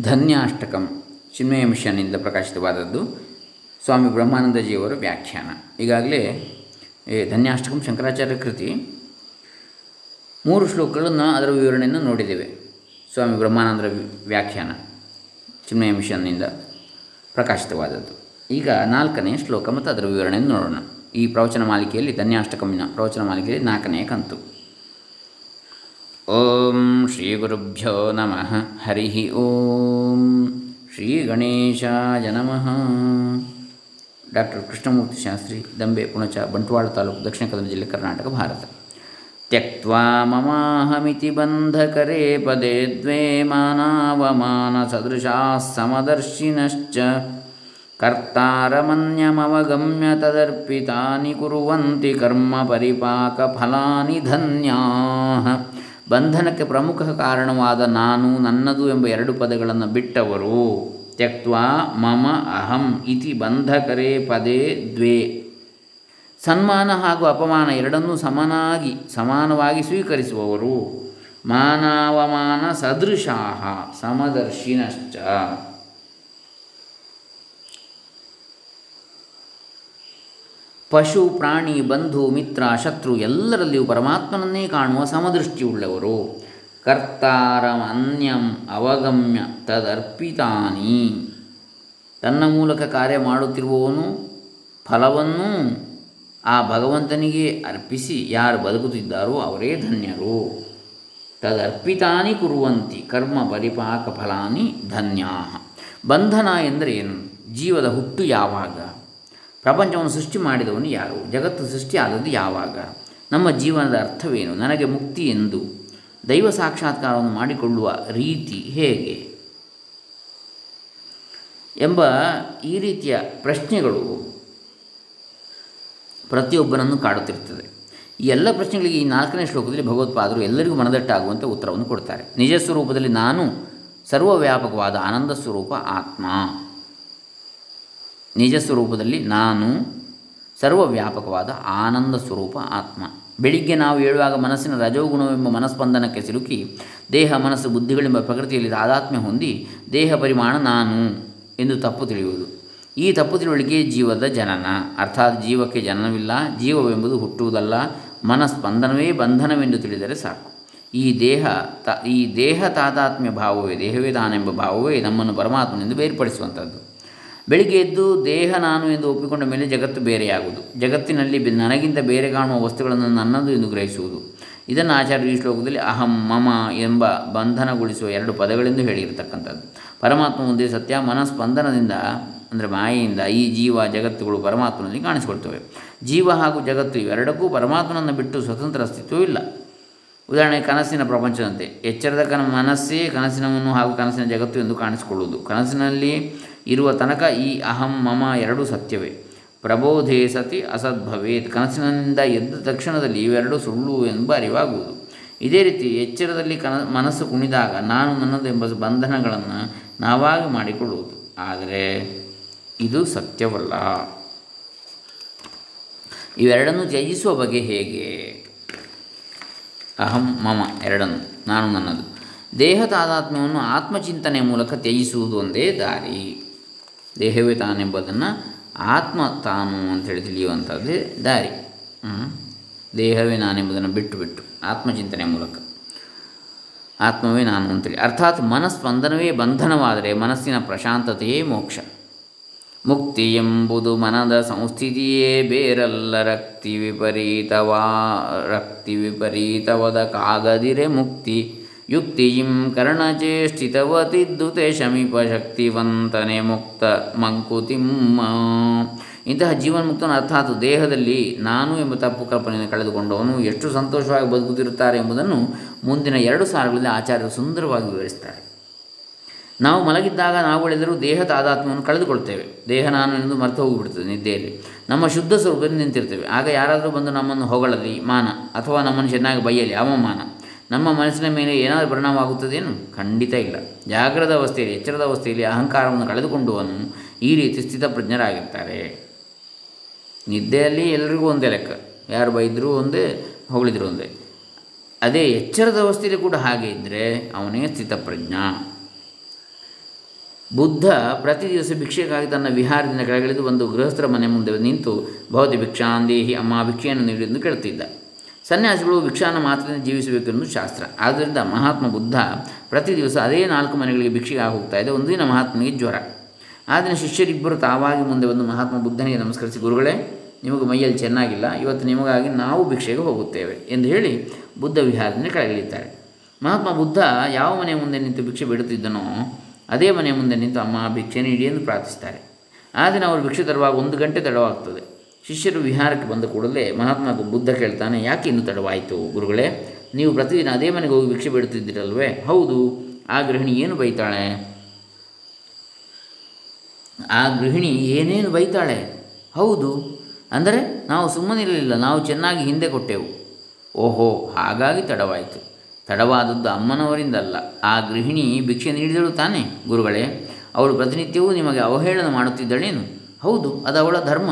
ಧನ್ಯಾಷ್ಟಕಂ. ಚಿನ್ಮಯ ಮಿಷನ್ನಿಂದ ಪ್ರಕಾಶಿತವಾದದ್ದು ಸ್ವಾಮಿ ಬ್ರಹ್ಮಾನಂದಜಿಯವರ ವ್ಯಾಖ್ಯಾನ. ಈಗಾಗಲೇ ಧನ್ಯಾಷ್ಟಕಂ ಶಂಕರಾಚಾರ್ಯ ಕೃತಿ. ಮೂರು ಶ್ಲೋಕಗಳನ್ನು ಅದರ ವಿವರಣೆಯನ್ನು ನೋಡಿದ್ದೇವೆ. ಸ್ವಾಮಿ ಬ್ರಹ್ಮಾನಂದರ ವ್ಯಾಖ್ಯಾನ. ಚಿನ್ಮಯ ಮಿಷನ್ನಿಂದ ಪ್ರಕಾಶಿತವಾದದ್ದು. ಈಗ ನಾಲ್ಕನೇ ಶ್ಲೋಕ ಮತ್ತು ಅದರ ವಿವರಣೆಯನ್ನು ನೋಡೋಣ. ಈ ಪ್ರವಚನ ಮಾಲಿಕೆಯಲ್ಲಿ ಧನ್ಯಾಷ್ಟಕಮಿನ ಪ್ರವಚನ ಮಾಲಿಕೆಯಲ್ಲಿ ನಾಲ್ಕನೆಯ ಕಂತು. ಓಂ ಶ್ರೀ ಗುರುಭ್ಯೋ ನಮಃ. ಹರಿ ಓಂ ಶ್ರೀ ಗಣೇಶಾಯ ನಮಃ. ಡಾಕ್ಟರ್ ಕೃಷ್ಣಮೂರ್ತಿ ಶಾಸ್ತ್ರಿ, ದಂಬೆ, ಪುಣಚ, ಬಂಟ್ವಾಳ ತಾಲೂಕು, ದಕ್ಷಿಣ ಕನ್ನಡ ಜಿಲ್ಲೆ, ಕರ್ನಾಟಕ, ಭಾರತ. ಪದೇ ದ್ವೇ ಮಾನಾವಮಾನ ಸದೃಶಾಃ ಸಮದರ್ಶಿನಶ್ಚ. ಕರ್ತಾರಮನ್ಯಮವಗಮ್ಯ ತದರ್ಪಿತಾನಿ ಕುರುವಂತಿ ಕರ್ಮ ಪರಿಪಾಕ ಫಲಾನಿ ಧನ್ಯಾಃ. ಬಂಧನಕ್ಕೆ ಪ್ರಮುಖ ಕಾರಣವಾದ ನಾನು ನನ್ನದು ಎಂಬ ಎರಡು ಪದಗಳನ್ನು ಬಿಟ್ಟವರು. ತ್ಯಕ್ವಾ ಮಮ ಅಹಂ ಇತಿ ಬಂಧಕರೇ ಪದೇ ದ್ವೇ. ಸನ್ಮಾನ ಹಾಗೂ ಅಪಮಾನ ಎರಡನ್ನೂ ಸಮನಾಗಿ, ಸಮಾನವಾಗಿ ಸ್ವೀಕರಿಸುವವರು. ಮಾನವಮಾನ ಸದೃಶಾ ಸಮದರ್ಶಿನಶ್ಚ. ಪಶು, ಪ್ರಾಣಿ, ಬಂಧು, ಮಿತ್ರ, ಶತ್ರು ಎಲ್ಲರಲ್ಲಿಯೂ ಪರಮಾತ್ಮನನ್ನೇ ಕಾಣುವ ಸಮದೃಷ್ಟಿಯುಳ್ಳವರು. ಕರ್ತಾರಂ ಅನ್ಯಂ ಅವಗಮ್ಯ ತದರ್ಪಿತಾನಿ. ತನ್ನ ಮೂಲಕ ಕಾರ್ಯ ಮಾಡುತ್ತಿರುವವನು ಫಲವನ್ನು ಆ ಭಗವಂತನಿಗೆ ಅರ್ಪಿಸಿ ಯಾರು ಬದುಕುತ್ತಿದ್ದಾರೋ ಅವರೇ ಧನ್ಯರು. ತದರ್ಪಿತಾನಿ ಕುರುವಂತಿ ಕರ್ಮ ಪರಿಪಾಕ ಫಲಾನಿ ಧನ್ಯಾ ಬಂಧನ ಎಂದರೆ ಏನು? ಜೀವದ ಹುಟ್ಟು ಯಾವಾಗ? ಪ್ರಪಂಚವನ್ನು ಸೃಷ್ಟಿ ಮಾಡಿದವನು ಯಾರು? ಜಗತ್ತು ಸೃಷ್ಟಿ ಆದದ್ದು ಯಾವಾಗ? ನಮ್ಮ ಜೀವನದ ಅರ್ಥವೇನು? ನನಗೆ ಮುಕ್ತಿ ಎಂದು ದೈವ ಸಾಕ್ಷಾತ್ಕಾರವನ್ನು ಮಾಡಿಕೊಳ್ಳುವ ರೀತಿ ಹೇಗೆ? ಎಂಬ ಈ ರೀತಿಯ ಪ್ರಶ್ನೆಗಳು ಪ್ರತಿಯೊಬ್ಬರನ್ನು ಕಾಡುತ್ತಿರುತ್ತದೆ. ಈ ಎಲ್ಲ ಪ್ರಶ್ನೆಗಳಿಗೆ ಈ ನಾಲ್ಕನೇ ಶ್ಲೋಕದಲ್ಲಿ ಭಗವತ್ಪಾದರು ಎಲ್ಲರಿಗೂ ಮನದಟ್ಟಾಗುವಂಥ ಉತ್ತರವನ್ನು ಕೊಡ್ತಾರೆ. ನಿಜ ಸ್ವರೂಪದಲ್ಲಿ ನಾನು ಸರ್ವವ್ಯಾಪಕವಾದ ಆನಂದ ಸ್ವರೂಪ ಆತ್ಮ. ನಿಜ ಸ್ವರೂಪದಲ್ಲಿ ನಾನು ಸರ್ವವ್ಯಾಪಕವಾದ ಆನಂದ ಸ್ವರೂಪ ಆತ್ಮ. ಬೆಳಿಗ್ಗೆ ನಾವು ಹೇಳುವಾಗ ಮನಸ್ಸಿನ ರಜೋಗುಣವೆಂಬ ಮನಸ್ಪಂದನಕ್ಕೆ ಸಿಲುಕಿ, ದೇಹ, ಮನಸ್ಸು, ಬುದ್ಧಿಗಳೆಂಬ ಪ್ರಕೃತಿಯಲ್ಲಿ ತಾದಾತ್ಮ್ಯ ಹೊಂದಿ, ದೇಹ ಪರಿಮಾಣ ನಾನು ಎಂದು ತಪ್ಪು ತಿಳಿಯುವುದು. ಈ ತಪ್ಪು ತಿಳುವಳಿಕೆ ಜೀವದ ಜನನ. ಅರ್ಥಾತ್ ಜೀವಕ್ಕೆ ಜನನವಿಲ್ಲ, ಜೀವವೆಂಬುದು ಹುಟ್ಟುವುದಲ್ಲ, ಮನಸ್ಪಂದನವೇ ಬಂಧನವೆಂದು ತಿಳಿದರೆ ಸಾಕು. ಈ ದೇಹ ತ, ಈ ದೇಹ ತಾದಾತ್ಮ್ಯ ಭಾವವೇ, ದೇಹವೇ ತಾನೆಂಬ ಭಾವವೇ ನಮ್ಮನ್ನು ಪರಮಾತ್ಮನೆಂದು ಬೇರ್ಪಡಿಸುವಂಥದ್ದು. ಬೆಳಿಗ್ಗೆ ಎದ್ದು ದೇಹ ನಾನು ಎಂದು ಒಪ್ಪಿಕೊಂಡ ಮೇಲೆ ಜಗತ್ತು ಬೇರೆಯಾಗುವುದು. ಜಗತ್ತಿನಲ್ಲಿ ನನಗಿಂತ ಬೇರೆ ಕಾಣುವ ವಸ್ತುಗಳನ್ನು ನನ್ನದು ಎಂದು ಗ್ರಹಿಸುವುದು. ಇದನ್ನು ಆಚಾರ್ಯರು ಈ ಶ್ಲೋಕದಲ್ಲಿ ಅಹಂ ಮಮ ಎಂಬ ಬಂಧನಗೊಳಿಸುವ ಎರಡು ಪದಗಳೆಂದು ಹೇಳಿರತಕ್ಕಂಥದ್ದು. ಪರಮಾತ್ಮ ಮುಂದೆ ಸತ್ಯ, ಮನಸ್ಪಂದನದಿಂದ, ಅಂದರೆ ಮಾಯೆಯಿಂದ ಈ ಜೀವ ಜಗತ್ತುಗಳು ಪರಮಾತ್ಮನಲ್ಲಿ ಕಾಣಿಸಿಕೊಳ್ತವೆ. ಜೀವ ಹಾಗೂ ಜಗತ್ತು ಇವೆರಡಕ್ಕೂ ಪರಮಾತ್ಮನನ್ನು ಬಿಟ್ಟು ಸ್ವತಂತ್ರ ಅಸ್ತಿತ್ವವಿಲ್ಲ ಉದಾಹರಣೆಗೆ ಕನಸಿನ ಪ್ರಪಂಚದಂತೆ. ಎಚ್ಚರದ ಕನ ಮನಸ್ಸೇ ಕನಸಿನವನ್ನು ಹಾಗೂ ಕನಸಿನ ಜಗತ್ತು ಎಂದು ಕಾಣಿಸಿಕೊಳ್ಳುವುದು. ಕನಸಿನಲ್ಲಿ ಇರುವ ತನಕ ಈ ಅಹಂ ಮಮ ಎರಡೂ ಸತ್ಯವೇ. ಪ್ರಬೋಧೇ ಸತಿ ಅಸದ್ಭವೇತ್. ಕನಸಿನಿಂದ ಎದ್ದ ತಕ್ಷಣದಲ್ಲಿ ಇವೆರಡೂ ಸುಳ್ಳು ಎಂಬ ಅರಿವಾಗುವುದು. ಇದೇ ರೀತಿ ಎಚ್ಚರದಲ್ಲಿ ಕನ, ಮನಸ್ಸು ಕುಣಿದಾಗ ನಾನು ನನ್ನದು ಎಂಬ ಬಂಧನಗಳನ್ನು ನಾವಾಗಿ ಮಾಡಿಕೊಳ್ಳುವುದು. ಆದರೆ ಇದು ಸತ್ಯವಲ್ಲ. ಇವೆರಡನ್ನು ತ್ಯಜಿಸುವ ಬಗೆ ಹೇಗೆ? ಅಹಂ ಮಮ ಎರಡನ್ನು, ನಾನು ನನ್ನದು. ದೇಹ ತಾದಾತ್ಮ್ಯವನ್ನು ಆತ್ಮಚಿಂತನೆಯ ಮೂಲಕ ತ್ಯಜಿಸುವುದು ಒಂದೇ ದಾರಿ. ದೇಹವೇ ತಾನೆಂಬುದನ್ನು ಆತ್ಮ ತಾನು ಅಂತೇಳಿ ತಿಳಿಯುವಂಥದ್ದೇ ದಾರಿ. ದೇಹವೇ ನಾನೆಂಬುದನ್ನು ಬಿಟ್ಟು ಬಿಟ್ಟು ಆತ್ಮಚಿಂತನೆ ಮೂಲಕ. ಆತ್ಮವೇ ನಾನು ಅಂತೇಳಿ ಅರ್ಥಾತ್ ಮನಸ್ಪಂದನವೇ ಬಂಧನವಾದರೆ ಮನಸ್ಸಿನ ಪ್ರಶಾಂತತೆಯೇ ಮೋಕ್ಷ. ಮುಕ್ತಿ ಎಂಬುದು ಮನದ ಸಂಸ್ಥಿತಿಯೇ ಬೇರಲ್ಲ ರಕ್ತಿ ವಿಪರೀತವಾ, ರಕ್ತಿ ವಿಪರೀತವದ ಕಾಗದಿರೆ ಮುಕ್ತಿ. ಯುಕ್ತಿಯಿಂ ಕರ್ಣಚೇಷ್ಟಿತವತಿದ್ದುತೆ ಶಮೀಪ ಶಕ್ತಿವಂತನೆ ಮುಕ್ತ ಮಂಕುತಿಮ್ಮ. ಇಂತಹ ಜೀವನ್ಮುಕ್ತನ ಅರ್ಥಾತ್ ದೇಹದಲ್ಲಿ ನಾನು ಎಂಬ ತಪ್ಪು ಕಲ್ಪನೆಯನ್ನು ಕಳೆದುಕೊಂಡವನು ಎಷ್ಟು ಸಂತೋಷವಾಗಿ ಬದುಕುತ್ತಿರುತ್ತಾರೆ ಎಂಬುದನ್ನು ಮುಂದಿನ ಎರಡು ಸಾಲುಗಳಲ್ಲಿ ಆಚಾರ್ಯರು ಸುಂದರವಾಗಿ ವಿವರಿಸ್ತಾರೆ ನಾವು ಮಲಗಿದ್ದಾಗ ನಾವುಗಳೆಲ್ಲರೂ ದೇಹ ತಾದಾತ್ಮ್ಯವನ್ನು ಕಳೆದುಕೊಳ್ತೇವೆ. ದೇಹ ನಾನು ಎಂದು ಮರೆತು ಹೋಗಿಬಿಡ್ತದೆ ನಿದ್ದೆಯಲ್ಲಿ. ನಮ್ಮ ಶುದ್ಧ ಸ್ವರೂಪದಲ್ಲಿ ನಿಂತಿರ್ತೇವೆ. ಆಗ ಯಾರಾದರೂ ಬಂದು ನಮ್ಮನ್ನು ಹೊಗಳಲಿ, ಮಾನ, ಅಥವಾ ನಮ್ಮನ್ನು ಚೆನ್ನಾಗಿ ಬೈಯಲಿ ಅವಮಾನ. ನಮ್ಮ ಮನಸ್ಸಿನ ಮೇಲೆ ಏನಾದರೂ ಪರಿಣಾಮ ಆಗುತ್ತದೇನು ಖಂಡಿತ ಇಲ್ಲ. ಜಾಗ್ರದ ಅವಸ್ಥೆಯಲ್ಲಿ, ಎಚ್ಚರದ ಅವಸ್ಥೆಯಲ್ಲಿ ಅಹಂಕಾರವನ್ನು ಕಳೆದುಕೊಂಡವನು ಈ ರೀತಿ ಸ್ಥಿತಪ್ರಜ್ಞರಾಗಿರ್ತಾರೆ. ನಿದ್ದೆಯಲ್ಲಿ ಎಲ್ರಿಗೂ ಒಂದೇ ಲೆಕ್ಕ. ಯಾರು ಬೈದರೂ ಒಂದೇ, ಹೊಗಳಿದ್ರು ಒಂದೇ. ಅದೇ ಎಚ್ಚರದ ಅವಸ್ಥೆಯಲ್ಲಿ ಕೂಡ ಹಾಗೆ ಇದ್ದರೆ ಅವನೇ ಸ್ಥಿತಪ್ರಜ್ಞ. ಬುದ್ಧ ಪ್ರತಿ ದಿವಸ ಭಿಕ್ಷೆಗಾಗಿ ತನ್ನ ವಿಹಾರದಿಂದ ಕೆಳಗಿಳಿದು ಒಂದು ಗೃಹಸ್ಥರ ಮನೆ ಮುಂದೆ ನಿಂತು ಭವತಿ ಭಿಕ್ಷಾಂದೇಹಿ ಅಮ್ಮ ಭಿಕ್ಷೆಯನ್ನು ನೀಡಿ ಎಂದು ಕೇಳುತ್ತಿದ್ದ. ಸನ್ಯಾಸಿಗಳು ಭಿಕ್ಷಾನ ಮಾತ್ರದಿಂದ ಜೀವಿಸಬೇಕೆಂದು ಶಾಸ್ತ್ರ. ಆದ್ದರಿಂದ ಮಹಾತ್ಮ ಬುದ್ಧ ಪ್ರತಿ ದಿವಸ ಅದೇ ನಾಲ್ಕು ಮನೆಗಳಿಗೆ ಭಿಕ್ಷೆಗೆ ಹೋಗ್ತಾ ಇದೆ ಒಂದು ದಿನ ಮಹಾತ್ಮನಿಗೆ ಜ್ವರ. ಆ ದಿನ ಶಿಷ್ಯರಿಬ್ಬರು ತಾವಾಗಿ ಮುಂದೆ ಬಂದು ಮಹಾತ್ಮ ಬುದ್ಧನಿಗೆ ನಮಸ್ಕರಿಸಿ, ಗುರುಗಳೇ, ನಿಮಗೆ ಮೈಯಲ್ಲಿ ಚೆನ್ನಾಗಿಲ್ಲ. ಇವತ್ತು ನಿಮಗಾಗಿ ನಾವು ಭಿಕ್ಷೆಗೆ ಹೋಗುತ್ತೇವೆ ಎಂದು ಹೇಳಿ ಬುದ್ಧ ವಿಹಾರದಿಂದ ಕೆಳಗಿಳಿತಾರೆ ಮಹಾತ್ಮ ಬುದ್ಧ ಯಾವ ಮನೆ ಮುಂದೆ ನಿಂತು ಭಿಕ್ಷೆ ಬಿಡುತ್ತಿದ್ದನೋ ಅದೇ ಮನೆ ಮುಂದೆ ನಿಂತು ಅಮ್ಮ ಭಿಕ್ಷೆ ನೀಡಿ ಎಂದು ಪ್ರಾರ್ಥಿಸ್ತಾರೆ ಆ ದಿನ ಅವರು ಭಿಕ್ಷೆ ತರುವಾಗ ಒಂದು ಗಂಟೆ ತಡವಾಗ್ತದೆ ಶಿಷ್ಯರು ವಿಹಾರಕ್ಕೆ ಬಂದ ಕೂಡಲೇ ಮಹಾತ್ಮ ಬುದ್ಧ ಕೇಳ್ತಾನೆ, ಯಾಕೆ ಇನ್ನು ತಡವಾಯಿತು ಗುರುಗಳೇ? ನೀವು ಪ್ರತಿದಿನ ಅದೇ ಮನೆಗೆ ಹೋಗಿ ಭಿಕ್ಷೆ ಬಿಡುತ್ತಿದ್ದೀರಲ್ವೇ? ಹೌದು, ಆ ಗೃಹಿಣಿ ಏನು ಬೈತಾಳೆ? ಆ ಗೃಹಿಣಿ ಏನೇನು ಬೈತಾಳೆ? ಹೌದು, ಅಂದರೆ ನಾವು ಸುಮ್ಮನಿರಲಿಲ್ಲ, ನಾವು ಚೆನ್ನಾಗಿ ಹಿಂದೆ ಕೊಟ್ಟೆವು. ಓಹೋ, ಹಾಗಾಗಿ ತಡವಾಯಿತು. ತಡವಾದದ್ದು ಅಮ್ಮನವರಿಂದಲ್ಲ. ಆ ಗೃಹಿಣಿ ಭಿಕ್ಷೆ ನೀಡಿದಳು ತಾನೇ, ಗುರುಗಳೇ? ಅವಳು ಪ್ರತಿನಿತ್ಯವೂ ನಿಮಗೆ ಅವಹೇಳನ ಮಾಡುತ್ತಿದ್ದಳೇನು? ಹೌದು, ಅದು ಅವಳ ಧರ್ಮ.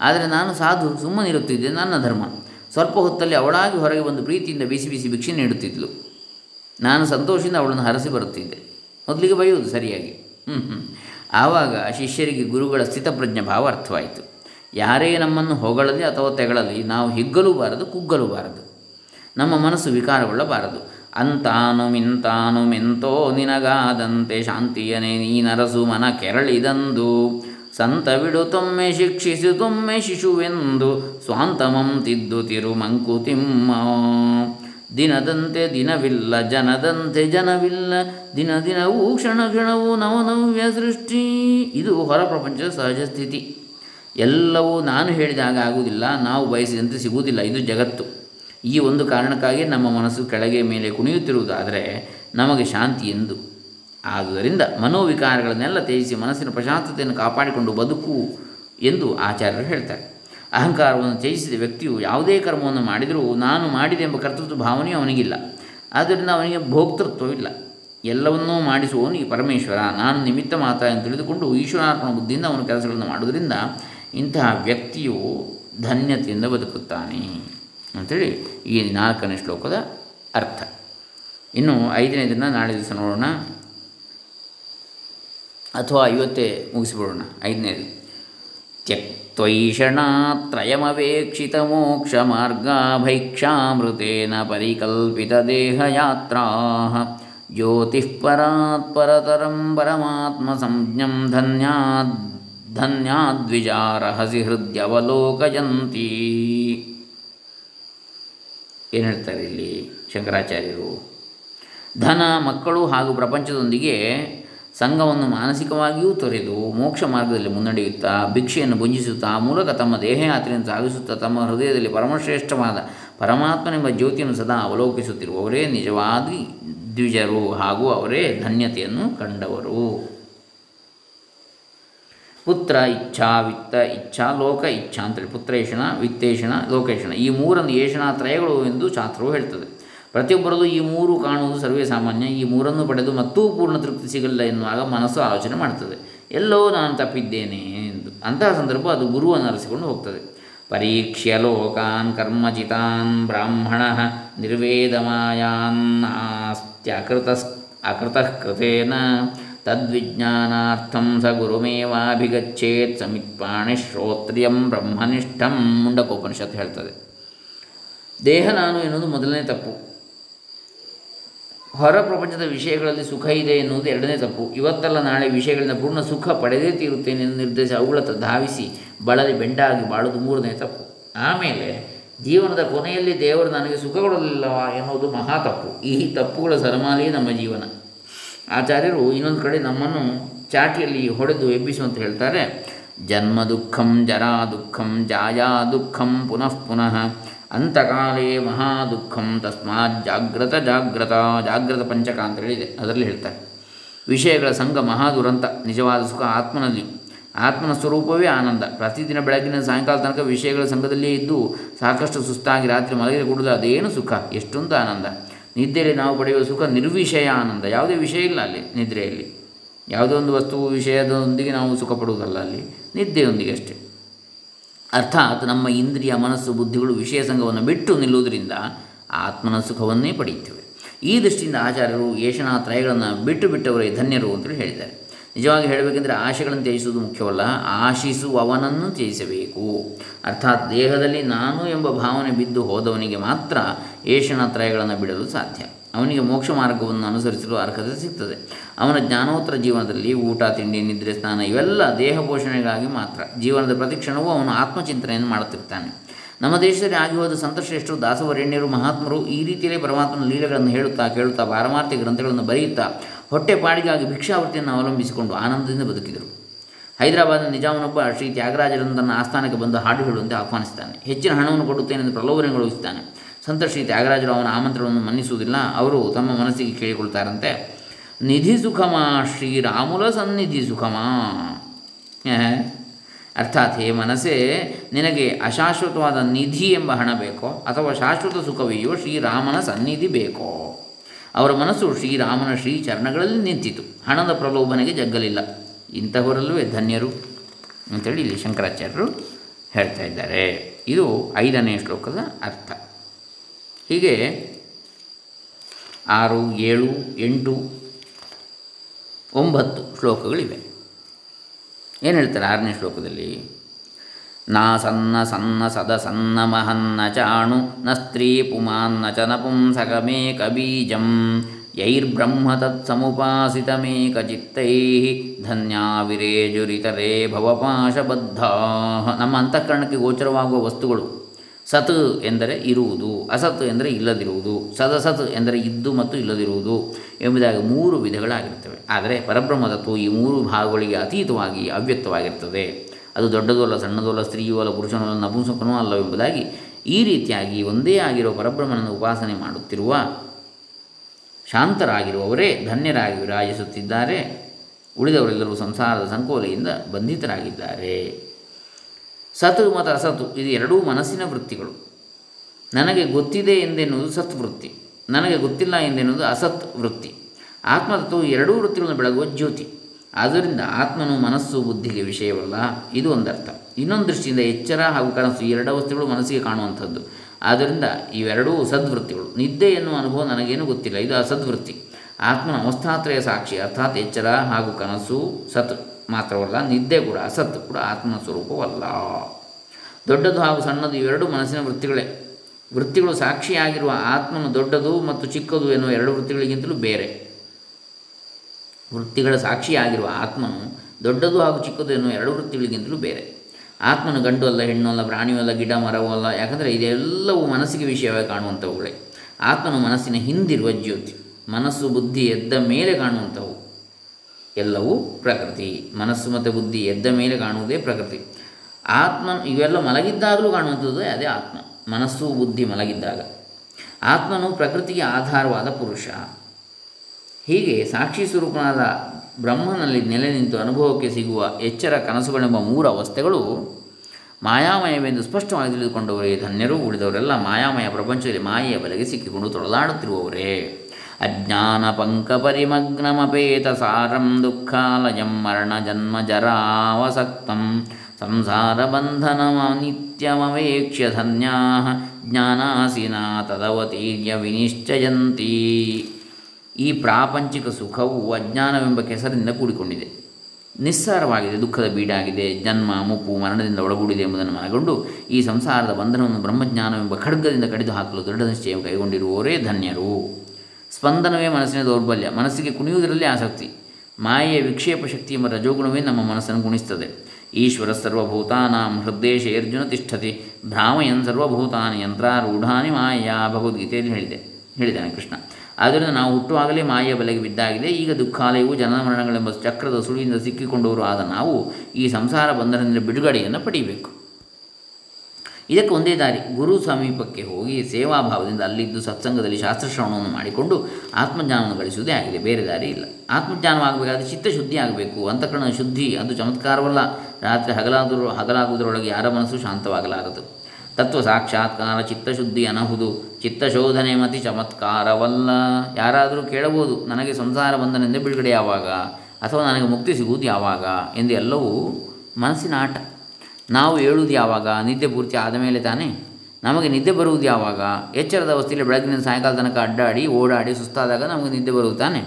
ಆದರೆ ನಾನು ಸಾಧು, ಸುಮ್ಮನಿರುತ್ತಿದ್ದೆ ನನ್ನ ಧರ್ಮ. ಸ್ವಲ್ಪ ಹೊತ್ತಲ್ಲಿ ಅವಳಾಗಿ ಹೊರಗೆ ಬಂದು ಪ್ರೀತಿಯಿಂದ ಬಿಸಿ ಬಿಸಿ ಭಿಕ್ಷೆ ನೀಡುತ್ತಿದ್ಲು. ನಾನು ಸಂತೋಷದಿಂದ ಅವಳನ್ನು ಹರಸಿ ಬರುತ್ತಿದ್ದೆ. ಮೊದಲಿಗೆ ಬೈಯುವುದು ಸರಿಯಾಗಿ. ಹ್ಞೂ ಹ್ಞೂ ಆವಾಗ ಶಿಷ್ಯರಿಗೆ ಗುರುಗಳ ಸ್ಥಿತಪ್ರಜ್ಞ ಭಾವ ಅರ್ಥವಾಯಿತು. ಯಾರೇ ನಮ್ಮನ್ನು ಹೊಗಳಲಿ ಅಥವಾ ತೆಗಳಲಿ, ನಾವು ಹಿಗ್ಗಲೂಬಾರದು, ಕುಗ್ಗಲೂಬಾರದು. ನಮ್ಮ ಮನಸ್ಸು ವಿಕಾರಗೊಳ್ಳಬಾರದು. ಅಂತಾನು ಮಿಂತಾನು ಮೆಂತೋ ನಿನಗಾದಂತೆ ಶಾಂತಿಯನೇ ನೀನರಸು ಮನ ಕೆರಳಿದಂದು. ಸಂತ ಬಿಡು ತೊಮ್ಮೆ ಶಿಕ್ಷಿಸು ತೊಮ್ಮೆ ಶಿಶುವೆಂದು ಸ್ವಾಂತಮಂ ತಿದ್ದು ಮಂಕುತಿಮ್ಮ ದಿನದಂತೆ ದಿನವಿಲ್ಲ, ಜನದಂತೆ ಜನವಿಲ್ಲ, ದಿನ ದಿನವೂ ಕ್ಷಣ ಕ್ಷಣವೂ ನವನವ್ಯ ಸೃಷ್ಟಿ. ಇದು ಹೊರ ಪ್ರಪಂಚದ ಸಹಜ ಸ್ಥಿತಿ. ಎಲ್ಲವೂ ನಾನು ಹೇಳಿದಾಗ ಆಗುವುದಿಲ್ಲ, ನಾವು ಬಯಸಿದಂತೆ ಸಿಗುವುದಿಲ್ಲ, ಇದು ಜಗತ್ತು. ಈ ಒಂದು ಕಾರಣಕ್ಕಾಗಿ ನಮ್ಮ ಮನಸ್ಸು ಕೆಳಗೆ ಮೇಲೆ ಕುಣಿಯುತ್ತಿರುವುದಾದರೆ ನಮಗೆ ಶಾಂತಿ ಎಂದು. ಆದುದರಿಂದ ಮನೋವಿಕಾರಗಳನ್ನೆಲ್ಲ ತ್ಯಜಿಸಿ ಮನಸ್ಸಿನ ಪ್ರಶಾಂತತೆಯನ್ನು ಕಾಪಾಡಿಕೊಂಡು ಬದುಕು ಎಂದು ಆಚಾರ್ಯರು ಹೇಳ್ತಾರೆ. ಅಹಂಕಾರವನ್ನು ತ್ಯಜಿಸಿದ ವ್ಯಕ್ತಿಯು ಯಾವುದೇ ಕರ್ಮವನ್ನು ಮಾಡಿದರೂ ನಾನು ಮಾಡಿದೆ ಎಂಬ ಕರ್ತೃತ್ವ ಭಾವನೆಯೂ ಅವನಿಗಿಲ್ಲ. ಆದ್ದರಿಂದ ಅವನಿಗೆ ಭೋಕ್ತೃತ್ವವಿಲ್ಲ ಎಲ್ಲವನ್ನೂ ಮಾಡಿಸುವವನು ಈ ಪರಮೇಶ್ವರ. ನಾನು ನಿಮಿತ್ತ ಮಾತ್ರ ಎಂದು ತಿಳಿದುಕೊಂಡು ಈಶ್ವರಾತ್ಮ ಬುದ್ಧಿಯಿಂದ ಅವನು ಕೆಲಸಗಳನ್ನು ಮಾಡುವುದರಿಂದ ಇಂತಹ ವ್ಯಕ್ತಿಯು ಧನ್ಯತೆಯಿಂದ ಬದುಕುತ್ತಾನೆ ಅಂಥೇಳಿ ಈ ನಾಲ್ಕನೇ ಶ್ಲೋಕದ ಅರ್ಥ. ಇನ್ನು ಐದನೇ ದಿನ ನಾಳೆ ದಿವಸ ನೋಡೋಣ. ಅಥವಾ ಇವತ್ತೇ ಮುಗಿಸಿಬಿಡೋಣ. ಐದನೇದು. ತ್ಯಕ್ತ್ವೈಷಣಾತ್ರಯಮವೇಕ್ಷಿತಮೋಕ್ಷಮಾರ್ಗಾಭೈಕ್ಷಾಮೃತೇನ ಪರಿಕಲ್ಪಿತದೇಹಯಾತ್ರಾ ಜ್ಯೋತಿಃ ಪರಾತ್ ಪರತರಂ ಪರಮಾತ್ಮಸಂಜ್ಞಂ ಧನ್ಯಾದ್, ಧನ್ಯಾದ್ವಿಜಾರಹಸಿ ಹೃದಯವಲೋಕಯಂತಿ. ಏನು ಹೇಳ್ತಾರೆ ಇಲ್ಲಿ ಶಂಕರಾಚಾರ್ಯರು? ಧನ, ಮಕ್ಕಳು ಹಾಗೂ ಪ್ರಪಂಚದೊಂದಿಗೆ ಸಂಘವನ್ನು ಮಾನಸಿಕವಾಗಿಯೂ ತೊರೆದು ಮೋಕ್ಷ ಮಾರ್ಗದಲ್ಲಿ ಮುನ್ನಡೆಯುತ್ತಾ, ಭಿಕ್ಷೆಯನ್ನು ಭುಂಜಿಸುತ್ತಾ, ಮೂಲಕ ತಮ್ಮ ದೇಹಯಾತ್ರೆಯನ್ನು ಸಾಗಿಸುತ್ತಾ, ತಮ್ಮ ಹೃದಯದಲ್ಲಿ ಪರಮಶ್ರೇಷ್ಠವಾದ ಪರಮಾತ್ಮನೆಂಬ ಜ್ಯೋತಿಯನ್ನು ಸದಾ ಅವಲೋಕಿಸುತ್ತಿರುವವರೇ ನಿಜವಾದ ದ್ವಿಜರು ಹಾಗೂ ಅವರೇ ಧನ್ಯತೆಯನ್ನು ಕಂಡವರು. ಪುತ್ರ ಇಚ್ಛಾ, ವಿತ್ತ ಇಚ್ಛಾ, ಲೋಕ ಇಚ್ಛಾ ಅಂತೇಳಿ ಪುತ್ರೇಷಣ ವಿತ್ತೇಷಣ ಲೋಕೇಶಣ ಈ ಮೂರನ್ನು ಏಷಣ ತ್ರಯಗಳು ಎಂದು ಶಾಸ್ತ್ರವು ಹೇಳ್ತದೆ. ಪ್ರತಿಯೊಬ್ಬರದು ಈ ಮೂರು ಕಾಣುವುದು ಸರ್ವೇ ಸಾಮಾನ್ಯ. ಈ ಮೂರನ್ನು ಪಡೆದು ಮತ್ತೂ ಪೂರ್ಣ ತೃಪ್ತಿ ಸಿಗಲ್ಲ ಎನ್ನುವಾಗ ಮನಸ್ಸು ಆಲೋಚನೆ ಮಾಡ್ತದೆ. ಎಲ್ಲೋ ನಾನು ತಪ್ಪಿದ್ದೇನೆ ಎಂದು. ಅಂತಹ ಸಂದರ್ಭ ಅದು ಗುರುವನ್ನು ಅರಸಿಕೊಂಡು ಹೋಗ್ತದೆ. ಪರೀಕ್ಷ್ಯ ಲೋಕಾನ್ ಕರ್ಮಚಿತಾನ್ ಬ್ರಾಹ್ಮಣ ನಿರ್ವೇದಮಾಯಾನ್ ಆಸ್ತ್ಯಕೃತ ಅಕೃತಃ ಕೃತೇನ ತದ್ವಿಜ್ಞಾನಾರ್ಥಂ ಸ ಗುರುಮೇವಾಭಿಗಚ್ಚೇತ್ ಸಮಿತ್ಪಾಣಿ ಶ್ರೋತ್ರಿಯಂ ಬ್ರಹ್ಮನಿಷ್ಠಂ ಮುಂಡಕೋಪನಿಷತ್ ಹೇಳ್ತದೆ. ದೇಹ ನಾನು ಎನ್ನುವುದು ಮೊದಲನೇ ತಪ್ಪು. ಹೊರ ಪ್ರಪಂಚದ ವಿಷಯಗಳಲ್ಲಿ ಸುಖ ಇದೆ ಎನ್ನುವುದು ಎರಡನೇ ತಪ್ಪು. ಇವತ್ತಲ್ಲ ನಾಳೆ ವಿಷಯಗಳಿಂದ ಪೂರ್ಣ ಸುಖ ಪಡೆದೇ ತೀರುತ್ತೇನೆ ಎಂದು ನಿರ್ಧರಿಸಿ ಅವುಗಳತ್ತ ಧಾವಿಸಿ ಬಳಲಿ ಬೆಂಡಾಗಿ ಬಾಳುವುದು ಮೂರನೇ ತಪ್ಪು. ಆಮೇಲೆ ಜೀವನದ ಕೊನೆಯಲ್ಲಿ ದೇವರು ನನಗೆ ಸುಖ ಕೊಡಲಿಲ್ಲವಾ ಎನ್ನುವುದು ಮಹಾ ತಪ್ಪು. ಈ ತಪ್ಪುಗಳ ಸರಮಾಲೆಯೇ ನಮ್ಮ ಜೀವನ. ಆಚಾರ್ಯರು ಇನ್ನೊಂದು ಕಡೆ ನಮ್ಮನ್ನು ಚಾಟಿಯಲ್ಲಿ ಹೊಡೆದು ಎಬ್ಬಿಸುವಂತ ಹೇಳ್ತಾರೆ, ಜನ್ಮ ದುಃಖಂ ಜರಾ ದುಃಖಂ ಜಾಯಾ ದುಃಖಂ ಪುನಃ ಪುನಃ. ಅಂತಕಾಲೇ ಮಹಾ ದುಃಖಂ ತಸ್ಮಾತ್ ಜಾಗ್ರತ ಜಾಗ್ರತ ಜಾಗ್ರತ ಪಂಚಕ ಅಂತ ಹೇಳಿದೆ, ಅದರಲ್ಲಿ ಹೇಳ್ತಾರೆ. ವಿಷಯಗಳ ಸಂಘ ಮಹಾ ದುರಂತ ನಿಜವಾದ ಸುಖ ಆತ್ಮನಲ್ಲಿ. ಆತ್ಮನ ಸ್ವರೂಪವೇ ಆನಂದ. ಪ್ರತಿದಿನ ಬೆಳಗಿನ ಸಾಯಂಕಾಲ ತನಕ ವಿಷಯಗಳ ಸಂಘದಲ್ಲಿಯೇ ಇದ್ದು ಸಾಕಷ್ಟು ಸುಸ್ತಾಗಿ ರಾತ್ರಿ ಮಲಗಿದ ಕೂಡುದು ಅದೇನು ಸುಖ, ಎಷ್ಟೊಂದು ಆನಂದ. ನಿದ್ದೆಯಲ್ಲಿ ನಾವು ಪಡೆಯುವ ಸುಖ ನಿರ್ವಿಷಯ ಆನಂದ. ಯಾವುದೇ ವಿಷಯ ಇಲ್ಲ ಅಲ್ಲಿ, ನಿದ್ರೆಯಲ್ಲಿ. ಯಾವುದೋ ಒಂದು ವಸ್ತು ವಿಷಯದೊಂದಿಗೆ ನಾವು ಸುಖ ಪಡುವುದಲ್ಲ ಅಲ್ಲಿ, ನಿದ್ದೆಯೊಂದಿಗೆ ಅಷ್ಟೇ. ಅರ್ಥಾತ್ ನಮ್ಮ ಇಂದ್ರಿಯ ಮನಸ್ಸು ಬುದ್ಧಿಗಳು ವಿಷಯ ಸಂಘವನ್ನು ಬಿಟ್ಟು ನಿಲ್ಲುವುದರಿಂದ ಆತ್ಮನ ಸುಖವನ್ನೇ ಪಡೆಯುತ್ತೇವೆ. ಈ ದೃಷ್ಟಿಯಿಂದ ಆಚಾರ್ಯರು ಏಷಣಾ ತ್ರಯಗಳನ್ನು ಬಿಟ್ಟು ಬಿಟ್ಟವರೇ ಧನ್ಯರು ಅಂತೇಳಿ ಹೇಳಿದ್ದಾರೆ. ನಿಜವಾಗಿ ಹೇಳಬೇಕೆಂದರೆ ಆಶೆಗಳನ್ನು ತ್ಯಜಿಸುವುದು ಮುಖ್ಯವಲ್ಲ. ಆಶಿಸುವವನನ್ನು ತ್ಯಜಿಸಬೇಕು. ಅರ್ಥಾತ್ ದೇಹದಲ್ಲಿ ನಾನು ಎಂಬ ಭಾವನೆ ಬಿದ್ದು ಹೋದವನಿಗೆ ಮಾತ್ರ ಏಷಣ ತ್ರಯಗಳನ್ನು ಬಿಡಲು ಸಾಧ್ಯ. ಅವನಿಗೆ ಮೋಕ್ಷ ಮಾರ್ಗವನ್ನು ಅನುಸರಿಸಲು ಅರ್ಹತೆ ಸಿಗ್ತದೆ. ಅವನ ಜ್ಞಾನೋತ್ತರ ಜೀವನದಲ್ಲಿ ಊಟ, ತಿಂಡಿ, ನಿದ್ರೆ, ಸ್ನಾನ ಇವೆಲ್ಲ ದೇಹ ಪೋಷಣೆಗಾಗಿ ಮಾತ್ರ. ಜೀವನದ ಪ್ರತಿಕ್ಷಣವೂ ಅವನು ಆತ್ಮಚಿಂತನೆಯನ್ನು ಮಾಡುತ್ತಿರ್ತಾನೆ ನಮ್ಮ ದೇಶದಲ್ಲಿ ಆಗಿ ಹೋದ ಸಂತಶ್ರೇಷ್ಠರು ದಾಸವರೇಣ್ಯರು, ಮಹಾತ್ಮರು ಈ ರೀತಿಯಲ್ಲೇ ಪರಮಾತ್ಮನ ಲೀಲೆಗಳನ್ನು ಹೇಳುತ್ತಾ, ಕೇಳುತ್ತಾ ಪಾರಮಾರ್ಥಿ ಗ್ರಂಥಗಳನ್ನು ಬರೆಯುತ್ತಾ ಹೊಟ್ಟೆಪಾಡಿಗಾಗಿ ಭಿಕ್ಷಾವೃತ್ತಿಯನ್ನು ಅವಲಂಬಿಸಿಕೊಂಡು ಆನಂದದಿಂದ ಬದುಕಿದರು. ಹೈದರಾಬಾದ್ನ ನಿಜಾಮನೊಬ್ಬ ಶ್ರೀ ತ್ಯಾಗರಾಜರನ್ನು ತನ್ನ ಆಸ್ಥಾನಕ್ಕೆ ಬಂದು ಹಾಡು ಹೇಳುವಂತೆ ಆಹ್ವಾನಿಸ್ತಾನೆ. ಹೆಚ್ಚಿನ ಹಣವನ್ನು ಕೊಡುತ್ತೇನೆಂದು ಪ್ರಲೋಭನೆಗೊಳಿಸುತ್ತಾನೆ ಸಂತ ಶ್ರೀ ತ್ಯಾಗರಾಜರು ಅವನ ಆಮಂತ್ರಣವನ್ನು ಮನ್ನಿಸುವುದಿಲ್ಲ. ಅವರು ತಮ್ಮ ಮನಸ್ಸಿಗೆ ಕೇಳಿಕೊಳ್ತಾರಂತೆ. ನಿಧಿ ಸುಖಮ ಶ್ರೀರಾಮುಲ ಸನ್ನಿಧಿ ಸುಖಮ. ಅರ್ಥಾತ್ ಹೇ ಮನಸ್ಸೇ, ನಿನಗೆ ಅಶಾಶ್ವತವಾದ ನಿಧಿ ಎಂಬ ಹಣ ಬೇಕೋ ಅಥವಾ ಶಾಶ್ವತ ಸುಖವೆಯೋ ಶ್ರೀರಾಮನ ಸನ್ನಿಧಿ ಬೇಕೋ? ಅವರ ಮನಸ್ಸು ಶ್ರೀರಾಮನ ಶ್ರೀ ಚರಣಗಳಲ್ಲಿ ನಿಂತಿತು. ಹಣದ ಪ್ರಲೋಭನೆಗೆ ಜಗ್ಗಲಿಲ್ಲ. ಇಂಥವರಲ್ಲೂ ಧನ್ಯರು ಅಂತೇಳಿ ಇಲ್ಲಿ ಶಂಕರಾಚಾರ್ಯರು ಹೇಳ್ತಾ ಇದ್ದಾರೆ. ಇದು ಐದನೇ ಶ್ಲೋಕದ ಅರ್ಥ. ಹೀಗೆ ಆರು, ಏಳು, ಎಂಟು, ಒಂಬತ್ತು ಶ್ಲೋಕಗಳಿವೆ. ಏನು ಹೇಳ್ತಾರೆ ಆರನೇ ಶ್ಲೋಕದಲ್ಲಿ? ನಾ ಸನ್ನ ಸನ್ನ ಸದ ಸನ್ನ ಮಹನ್ನ ಚಾಣು, ನ ಸ್ತ್ರೀ ಪುಮಾನ್ನ ಚ ನಪುಂಸಕಮೇಕ ಕಬೀಜಂ. ಯೈರ್ಬ್ರಹ್ಮ ತತ್ಸಮುಪಾಸಿತಮೇಕ ಚಿತ್ತೈ ಧನ್ಯಾವಿರೇಜುರಿತರೇ ಭವಪಾಶಬದ್ಧ ನಮ್ಮ ಅಂತಃಕರಣಕ್ಕೆ ಗೋಚರವಾಗುವ ವಸ್ತುಗಳು ಸತ್ ಎಂದರೆ ಇರುವುದು, ಅಸತ್ ಎಂದರೆ ಇಲ್ಲದಿರುವುದು ಸದಸತ್ ಎಂದರೆ ಇದ್ದು ಮತ್ತು ಇಲ್ಲದಿರುವುದು ಎಂಬುದಾಗಿ ಮೂರು ವಿಧಗಳಾಗಿರ್ತವೆ ಆದರೆ ಪರಬ್ರಹ್ಮ ತತ್ವವು ಈ ಮೂರು ಭಾಗಗಳಿಗೆ ಅತೀತವಾಗಿ ಅವ್ಯಕ್ತವಾಗಿರ್ತದೆ ಅದು ದೊಡ್ಡದೂ ಅಲ್ಲ, ಸಣ್ಣದೂ ಅಲ್ಲ, ಸ್ತ್ರೀಯೂ ಅಲ್ಲ, ಪುರುಷನೂ ಅಲ್ಲ, ನಪುಂಸಕನೂ ಅಲ್ಲ ಎಂಬುದಾಗಿ ಈ ರೀತಿಯಾಗಿ ಒಂದೇ ಆಗಿರುವ ಪರಬ್ರಹ್ಮನನ್ನು ಉಪಾಸನೆ ಮಾಡುತ್ತಿರುವ ಶಾಂತರಾಗಿರುವವರೇ ಧನ್ಯರಾಗಿ ವಿರಾಜಿಸುತ್ತಿದ್ದಾರೆ. ಉಳಿದವರೆಲ್ಲರೂ ಸಂಸಾರದ ಸಂಕೋಲೆಯಿಂದ ಬಂಧಿತರಾಗಿದ್ದಾರೆ. ಸತ್ ಮತ್ತು ಅಸತ್ತು ಇದು ಎರಡೂ ಮನಸ್ಸಿನ ವೃತ್ತಿಗಳು. ನನಗೆ ಗೊತ್ತಿದೆ ಎಂದೆನ್ನುವುದು ಸತ್ ವೃತ್ತಿ. ನನಗೆ ಗೊತ್ತಿಲ್ಲ ಎಂದೆನ್ನುವುದು ಅಸತ್ ವೃತ್ತಿ. ಆತ್ಮತತ್ವವು ಎರಡೂ ವೃತ್ತಿಗಳನ್ನು ಬೆಳಗುವ ಜ್ಯೋತಿ. ಆದ್ದರಿಂದ ಆತ್ಮನು ಮನಸ್ಸು, ಬುದ್ಧಿಗೆ ವಿಷಯವಲ್ಲ. ಇದು ಒಂದರ್ಥ. ಇನ್ನೊಂದು ದೃಷ್ಟಿಯಿಂದ ಎಚ್ಚರ ಹಾಗೂ ಕನಸು ಈ ಎರಡು ವಸ್ತುಗಳು ಮನಸ್ಸಿಗೆ ಕಾಣುವಂಥದ್ದು. ಆದ್ದರಿಂದ ಇವೆರಡೂ ಸದ್ವೃತ್ತಿಗಳು. ನಿದ್ದೆ ಎನ್ನುವ ಅನುಭವ ನನಗೇನು ಗೊತ್ತಿಲ್ಲ. ಇದು ಅಸದ್ವೃತ್ತಿ. ಆತ್ಮನ ಅವಸ್ಥಾತ್ರಯ ಸಾಕ್ಷಿ, ಅರ್ಥಾತ್ ಎಚ್ಚರ ಹಾಗೂ ಕನಸು ಸತ್ ಮಾತ್ರವಲ್ಲ, ನಿದ್ದೆ ಕೂಡ ಅಸತ್ ಕೂಡ ಆತ್ಮನ ಸ್ವರೂಪವಲ್ಲ. ದೊಡ್ಡದು ಹಾಗೂ ಸಣ್ಣದು ಇವೆರಡು ಮನಸ್ಸಿನ ವೃತ್ತಿಗಳೇ. ವೃತ್ತಿಗಳು ಸಾಕ್ಷಿಯಾಗಿರುವ ಆತ್ಮನು ದೊಡ್ಡದು ಮತ್ತು ಚಿಕ್ಕದು ಎನ್ನುವ ಎರಡು ವೃತ್ತಿಗಳಿಗಿಂತಲೂ ಬೇರೆ. ವೃತ್ತಿಗಳ ಸಾಕ್ಷಿಯಾಗಿರುವ ಆತ್ಮನು ದೊಡ್ಡದು ಹಾಗೂ ಚಿಕ್ಕದು ಎನ್ನುವ ಎರಡು ವೃತ್ತಿಗಳಿಗಿಂತಲೂ ಬೇರೆ. ಆತ್ಮನು ಗಂಡು ಅಲ್ಲ, ಹೆಣ್ಣು ಅಲ್ಲ, ಪ್ರಾಣಿಯೂ ಅಲ್ಲ, ಗಿಡ, ಮರವೂ ಅಲ್ಲ, ಯಾಕಂದರೆ ಇದೆಲ್ಲವೂ ಮನಸ್ಸಿಗೆ ವಿಷಯವಾಗಿ ಕಾಣುವಂಥವುಗಳೇ. ಆತ್ಮನು ಮನಸ್ಸಿನ ಹಿಂದಿರುವ ಜ್ಯೋತಿ, ಮನಸ್ಸು, ಬುದ್ಧಿ ಎದ್ದ ಮೇಲೆ ಕಾಣುವಂಥವು. ಎಲ್ಲವೂ ಪ್ರಕೃತಿ, ಮನಸ್ಸು ಮತ್ತು ಬುದ್ಧಿ ಎದ್ದ ಮೇಲೆ ಕಾಣುವುದೇ ಪ್ರಕೃತಿ. ಆತ್ಮ ಇವೆಲ್ಲ ಮಲಗಿದ್ದಾಗಲೂ ಕಾಣುವಂಥದ್ದು ಅದೇ ಆತ್ಮ, ಮನಸ್ಸು, ಬುದ್ಧಿ ಮಲಗಿದ್ದಾಗ. ಆತ್ಮನು ಪ್ರಕೃತಿಗೆ ಆಧಾರವಾದ ಪುರುಷ. ಹೀಗೆ ಸಾಕ್ಷಿ ಸ್ವರೂಪನಾದ ಬ್ರಹ್ಮನಲ್ಲಿ ನೆಲೆ ನಿಂತು ಅನುಭವಕ್ಕೆ ಸಿಗುವ ಎಚ್ಚರ ಕನಸುಗಳೆಂಬ ಮೂರು ಅವಸ್ಥೆಗಳು ಮಾಯಾಮಯವೆಂದು ಸ್ಪಷ್ಟವಾಗಿ ತಿಳಿದುಕೊಂಡವರೇ, ಧನ್ಯರು ಉಳಿದವರೆಲ್ಲ ಮಾಯಾಮಯ ಪ್ರಪಂಚದಲ್ಲಿ ಮಾಯೆಯ ಬಲೆಗೆ ಸಿಕ್ಕಿಕೊಂಡು ತೊಳೆದಾಡುತ್ತಿರುವವರೇ ಅಜ್ಞಾನ ಪಂಕ ಪರಿಮಗ್ನಮಪೇತ ಸಾರಂ ದುಃಖಾಲಯಂ ಮರಣ ಜನ್ಮ ಜರಾವಸಕ್ತಂ ಸಂಸಾರ ನಿತ್ಯಮವೇಕ್ಷ್ಯ ಧನ್ಯಾ ಜ್ಞಾನಾಸಿನ ತದವತೀರ್ಯ ವಿನಿಶ್ಚಯಂತಿ. ಈ ಪ್ರಾಪಂಚಿಕ ಸುಖವು ಅಜ್ಞಾನವೆಂಬ ಕೆಸರಿನಿಂದ ಕೂಡಿಕೊಂಡಿದೆ. ನಿಸ್ಸಾರವಾಗಿದೆ, ದುಃಖದ ಬೀಡಾಗಿದೆ, ಜನ್ಮ, ಮುಪ್ಪು, ಮರಣದಿಂದ ಒಳಗೂಡಿದೆ ಎಂಬುದನ್ನು ಮನಗೊಂಡು ಈ ಸಂಸಾರದ ಬಂಧನವನ್ನು ಬ್ರಹ್ಮಜ್ಞಾನವೆಂಬ ಖಡ್ಗದಿಂದ ಕಡಿದು ಹಾಕಲು ದೃಢ ನಿಶ್ಚಯ ಕೈಗೊಂಡಿರುವವರೇ ಧನ್ಯರು. ಸ್ಪಂದನವೇ ಮನಸ್ಸಿನ ದೌರ್ಬಲ್ಯ, ಮನಸ್ಸಿಗೆ ಕುಣಿಯುವುದರಲ್ಲಿ ಆಸಕ್ತಿ. ಮಾಯೆಯ ವಿಕ್ಷೇಪ ಶಕ್ತಿ ಎಂಬ ರಜೋಗುಣವೇ ನಮ್ಮ ಮನಸ್ಸನ್ನು ಗುಣಿಸ್ತದೆ ಈಶ್ವರ ಸರ್ವಭೂತಾನಾಂ ಹೃದಯ ಅರ್ಜುನ ತಿಷ್ಠತಿ, ಭ್ರಾಮಯನ್ ಸರ್ವಭೂತಾನಿ ಯಂತ್ರಾರೂಢಾನಿ ಮಾಯಾ ಭಗವದ್ಗೀತೆಯಲ್ಲಿ ಹೇಳಿದೆ. ಹೇಳಿದ್ದಾನೆ ಕೃಷ್ಣ. ಆದ್ದರಿಂದ ನಾವು ಹುಟ್ಟುವಾಗಲೇ ಮಾಯೆಯ ಬಲೆಗೆ ಬಿದ್ದಾಗಿದೆ. ಈಗ ದುಃಖಾಲಯವು ಜನನ ಮರಣಗಳೆಂಬ ಚಕ್ರದ ಸುಳಿಯಿಂದ ಸಿಕ್ಕಿಕೊಂಡವರು ಆದ ನಾವು ಈ ಸಂಸಾರ ಬಂಧನದಿಂದ ಬಿಡುಗಡೆಯನ್ನು ಪಡೆಯಬೇಕು. ಇದಕ್ಕೆ ಒಂದೇ ದಾರಿ, ಗುರು ಸಮೀಪಕ್ಕೆ ಹೋಗಿ ಸೇವಾಭಾವದಿಂದ ಅಲ್ಲಿದ್ದು ಸತ್ಸಂಗದಲ್ಲಿ ಶಾಸ್ತ್ರಶ್ರವಣವನ್ನು ಮಾಡಿಕೊಂಡು ಆತ್ಮಜ್ಞಾನವನ್ನು ಗಳಿಸುವುದೇ ಆಗಿದೆ, ಬೇರೆ ದಾರಿ ಇಲ್ಲ. ಆತ್ಮಜ್ಞಾನವಾಗಬೇಕಾದ್ರೆ ಚಿತ್ತಶುದ್ಧಿ ಆಗಬೇಕು. ಅಂತಃಕರಣ ಶುದ್ಧಿ, ಅದು ಚಮತ್ಕಾರವಲ್ಲ. ರಾತ್ರಿ ಹಗಲಾದರೂ, ಹಗಲಾಗುವುದರೊಳಗೆ ಯಾರ ಮನಸ್ಸು ಶಾಂತವಾಗಲಾರದು? ತತ್ವ ಸಾಕ್ಷಾತ್ಕಾರ ಚಿತ್ತಶುದ್ಧಿ ಅನಹುದು. ಚಿತ್ತಶೋಧನೆ ಮತಿ ಚಮತ್ಕಾರವಲ್ಲ. ಯಾರಾದರೂ ಕೇಳಬಹುದು, ನನಗೆ ಸಂಸಾರ ಬಂಧನದಿಂದ ಬಿಡುಗಡೆ ಯಾವಾಗ? ಅಥವಾ ನನಗೆ ಮುಕ್ತಿ ಸಿಗುವುದು ಯಾವಾಗ? ಎಂದು ಎಲ್ಲವೂ ಮನಸ್ಸಿನ ಆಟ. ನಾವು ಹೇಳುವುದು ಯಾವಾಗ? ನಿದ್ದೆ ಪೂರ್ತಿ ಆದ ಮೇಲೆ ತಾನೇ? ನಮಗೆ ನಿದ್ದೆ ಬರುವುದು ಯಾವಾಗ? ಎಚ್ಚರದ ಅವಸ್ಥೆಯಲ್ಲಿ ಬೆಳಗಿನ ಸಾಯಂಕಾಲ ತನಕ ಅಡ್ಡಾಡಿ, ಓಡಾಡಿ, ಸುಸ್ತಾದಾಗ ನಮಗೆ ನಿದ್ದೆ ಬರುವುದು ತಾನೆ?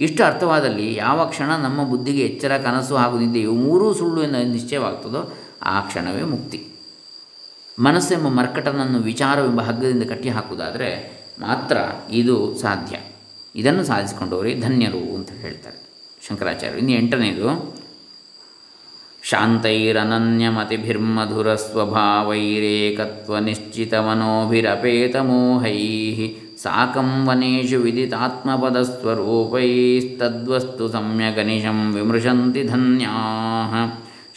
ಇಷ್ಟು ಅರ್ಥವಾದಲ್ಲಿ ಯಾವ ಕ್ಷಣ ನಮ್ಮ ಬುದ್ಧಿಗೆ ಎಚ್ಚರ, ಕನಸು ಹಾಗೂ ನಿದ್ದೆ ಇವು ಮೂರೂ ಸುಳ್ಳು ಎಂದು ನಿಶ್ಚಯವಾಗ್ತದೋ, ಆ ಕ್ಷಣವೇ ಮುಕ್ತಿ. ಮನಸ್ಸೆಂಬ ಮರ್ಕಟನನ್ನು ವಿಚಾರವೆಂಬ ಹಗ್ಗದಿಂದ ಕಟ್ಟಿ ಹಾಕುವುದಾದರೆ ಮಾತ್ರ ಇದು ಸಾಧ್ಯ. ಇದನ್ನು ಸಾಧಿಸಿಕೊಂಡವರೇ ಧನ್ಯರು ಅಂತ ಹೇಳ್ತಾರೆ ಶಂಕರಾಚಾರ್ಯ ಇನ್ನು ಎಂಟನೇದು, ಶಾಂತೈರನನ್ಯಮತಿಭಿರ್ಮಧುರಸ್ವಭಾವೈರೇಕತ್ವ ನಿಶ್ಚಿತ ಮನೋಭಿರಪೇತ ಮೋಹೈ ಸಾಕಂ ವನೇಶು ವಿದಿತಾತ್ಮಪದಸ್ವರೂಪೈಸ್ತದ್ವಸ್ತು ಸಮ್ಯಗನಿಶಂ ವಿಮೃಶಂತಿ ಧನ್ಯಾ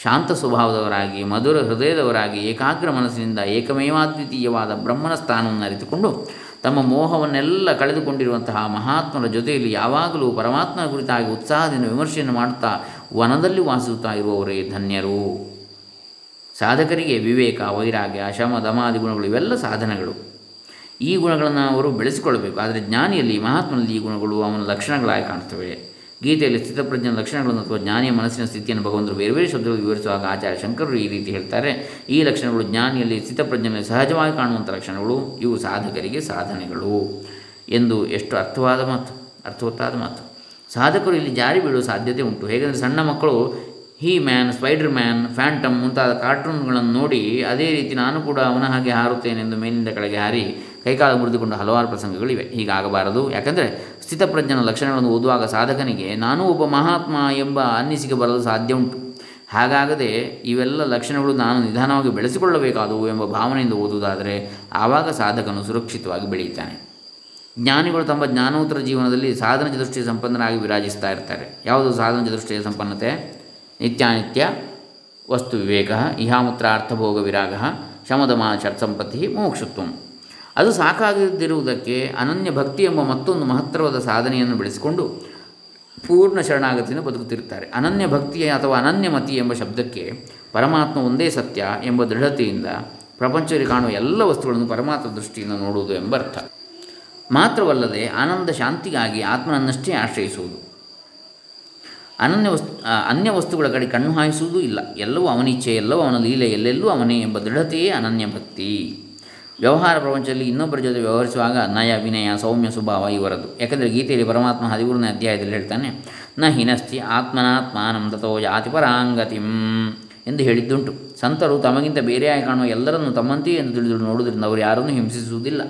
ಶಾಂತ ಸ್ವಭಾವದವರಾಗಿ, ಮಧುರ ಹೃದಯದವರಾಗಿ, ಏಕಾಗ್ರ ಮನಸ್ಸಿನಿಂದ ಏಕಮೇವಾದ್ವಿತೀಯವಾದ ಬ್ರಹ್ಮನ ಸ್ಥಾನವನ್ನು ಅರಿತುಕೊಂಡು ತಮ್ಮ ಮೋಹವನ್ನೆಲ್ಲ ಕಳೆದುಕೊಂಡಿರುವಂತಹ ಮಹಾತ್ಮರ ಜೊತೆಯಲ್ಲಿ ಯಾವಾಗಲೂ ಪರಮಾತ್ಮನ ಕುರಿತಾಗಿ ಉತ್ಸಾಹದಿಂದ ವಿಮರ್ಶೆಯನ್ನು ಮಾಡುತ್ತಾ ವನದಲ್ಲಿ ವಾಸಿಸುತ್ತಾ ಇರುವವರೇ ಧನ್ಯರು. ಸಾಧಕರಿಗೆ ವಿವೇಕ, ವೈರಾಗ್ಯ ಶಮ ದಮಾದಿ ಗುಣಗಳು ಇವೆಲ್ಲ ಸಾಧನಗಳು. ಈ ಗುಣಗಳನ್ನು ಅವರು ಬೆಳೆಸಿಕೊಳ್ಳಬೇಕು. ಆದರೆ ಜ್ಞಾನಿಯಲ್ಲಿ, ಮಹಾತ್ಮನಲ್ಲಿ ಈ ಗುಣಗಳು ಅವನ ಲಕ್ಷಣಗಳಾಗಿ ಕಾಣ್ತವೆ. ಗೀತೆಯಲ್ಲಿ ಸ್ಥಿತಪ್ರಜ್ಞನ ಲಕ್ಷಣಗಳನ್ನು ಅಥವಾ ಜ್ಞಾನಿಯ ಮನಸ್ಸಿನ ಸ್ಥಿತಿಯನ್ನು ಭಗವಂತರು ಬೇರೆ ಬೇರೆ ಶಬ್ದಗಳು ವಿವರಿಸುವಾಗ ಆಚಾರ್ಯ ಶಂಕರರು ಈ ರೀತಿ ಹೇಳ್ತಾರೆ. ಈ ಲಕ್ಷಣಗಳು ಜ್ಞಾನಿಯಲ್ಲಿ ಸ್ಥಿತಪ್ರಜ್ಞನಲ್ಲಿ ಸಹಜವಾಗಿ ಕಾಣುವಂಥ ಲಕ್ಷಣಗಳು. ಇವು ಸಾಧಕರಿಗೆ ಸಾಧನೆಗಳು ಎಂದು ಎಷ್ಟು ಅರ್ಥವಾದ ಮಾತು, ಅರ್ಥವತ್ತಾದ ಮಾತು. ಸಾಧಕರು ಇಲ್ಲಿ ಜಾರಿ ಬೀಳುವ ಸಾಧ್ಯತೆ ಉಂಟು. ಹೇಗೆಂದರೆ ಸಣ್ಣ ಮಕ್ಕಳು He Man, Spider Man, Phantom ಮುಂತಾದ ಕಾರ್ಟೂನ್ಗಳನ್ನು ನೋಡಿ ಅದೇ ರೀತಿ ನಾನು ಕೂಡ ಅವನ ಹಾಗೆ ಹಾರುತ್ತೇನೆಂದು ಮೇಲಿಂದ ಕೆಳಗೆ ಹಾರಿ ಕೈಕಾಲು ಮುರಿದುಕೊಂಡು ಹಲವಾರು ಪ್ರಸಂಗಗಳಿವೆ. ಹೀಗಾಗಬಾರದು. ಯಾಕಂದರೆ ಸ್ಥಿತಪ್ರಜ್ಞನ ಲಕ್ಷಣಗಳನ್ನು ಓದುವಾಗ ಸಾಧಕನಿಗೆ, ನಾನೂ ಒಬ್ಬ ಮಹಾತ್ಮ ಎಂಬ ಅನ್ನಿಸಿಕೆ ಬರಲು ಸಾಧ್ಯ ಉಂಟು. ಹಾಗಾಗದೆ ಇವೆಲ್ಲ ಲಕ್ಷಣಗಳು ನಾನು ನಿಧಾನವಾಗಿ ಬೆಳೆಸಿಕೊಳ್ಳಬೇಕಾದವು ಎಂಬ ಭಾವನೆಯಿಂದ ಓದುವುದಾದರೆ ಆವಾಗ ಸಾಧಕನು ಸುರಕ್ಷಿತವಾಗಿ ಬೆಳೆಯುತ್ತಾನೆ. ಜ್ಞಾನಿಗಳು ತಮ್ಮ ಜ್ಞಾನೋತ್ತರ ಜೀವನದಲ್ಲಿ ಸಾಧನ ಚತುಷ್ಟಯ ಸಂಪನ್ನರಾಗಿ ವಿರಾಜಿಸ್ತಾ ಇರ್ತಾರೆ. ಯಾವುದು ಸಾಧನ ಚತುಷ್ಟಯ ಸಂಪನ್ನತೆ? ನಿತ್ಯಾನಿತ್ಯ ವಸ್ತು ವಿವೇಕ, ಇಹಾಮೂತ್ರ ಅರ್ಥಭೋಗ ವಿರಾಗ ಶಮದಮ ಸಂಪತ್ತಿ ಮೋಕ್ಷತ್ವ. ಅದು ಸಾಕಾಗದಿರುವುದಕ್ಕೆ ಅನನ್ಯ ಭಕ್ತಿ ಎಂಬ ಮತ್ತೊಂದು ಮಹತ್ತರವಾದ ಸಾಧನೆಯನ್ನು ಬೆಳೆಸಿಕೊಂಡು ಪೂರ್ಣ ಶರಣಾಗತಿಯನ್ನು ಬದುಕುತ್ತಿರುತ್ತಾರೆ. ಅನನ್ಯ ಭಕ್ತಿಯ ಅಥವಾ ಅನನ್ಯಮತಿ ಎಂಬ ಶಬ್ದಕ್ಕೆ ಪರಮಾತ್ಮ ಒಂದೇ ಸತ್ಯ ಎಂಬ ದೃಢತೆಯಿಂದ ಪ್ರಪಂಚದಲ್ಲಿ ಕಾಣುವ ಎಲ್ಲ ವಸ್ತುಗಳನ್ನು ಪರಮಾತ್ಮ ದೃಷ್ಟಿಯಿಂದ ನೋಡುವುದು ಎಂಬ ಅರ್ಥ ಮಾತ್ರವಲ್ಲದೆ ಆನಂದ ಶಾಂತಿಗಾಗಿ ಆತ್ಮನನ್ನಷ್ಟೇ ಆಶ್ರಯಿಸುವುದು. ಅನನ್ಯ ವಸ್ತು ಅನ್ಯ ವಸ್ತುಗಳ ಕಡೆ ಕಣ್ಣು ಹಾಯಿಸುವುದೂ ಇಲ್ಲ. ಎಲ್ಲವೂ ಅವನಿಚ್ಛೆ ಎಲ್ಲವೂ ಅವನ ಲೀಲೆ, ಎಲ್ಲೆಲ್ಲೂ ಅವನೇ ಎಂಬ ದೃಢತೆಯೇ ಅನನ್ಯ ಭಕ್ತಿ. ವ್ಯವಹಾರ ಪ್ರಪಂಚದಲ್ಲಿ ಇನ್ನೊಬ್ಬರ ಜೊತೆ ವ್ಯವಹರಿಸುವಾಗ ನಯ, ವಿನಯ, ಸೌಮ್ಯ ಸ್ವಭಾವ ಇವರದು ಯಾಕಂದರೆ ಗೀತೆಯಲ್ಲಿ ಪರಮಾತ್ಮ ಹದಿಮೂರನೇ ಅಧ್ಯಾಯದಲ್ಲಿ ಹೇಳ್ತಾನೆ, ನ ಹಿನಸ್ತಿ ಆತ್ಮನಾತ್ಮಾನಂ ತಥೋ ಜಾತಿ ಪರಾಂಗತಿಂ ಎಂದು ಹೇಳಿದ್ದುಂಟು. ಸಂತರು ತಮಗಿಂತ ಬೇರೆಯಾಗಿ ಕಾಣುವ ಎಲ್ಲರನ್ನು ತಮ್ಮಂತೆಯೇ ಎಂದು ತಿಳಿದು ನೋಡುವುದರಿಂದ ಅವರು ಯಾರನ್ನೂ ಹಿಂಸಿಸುವುದಿಲ್ಲ.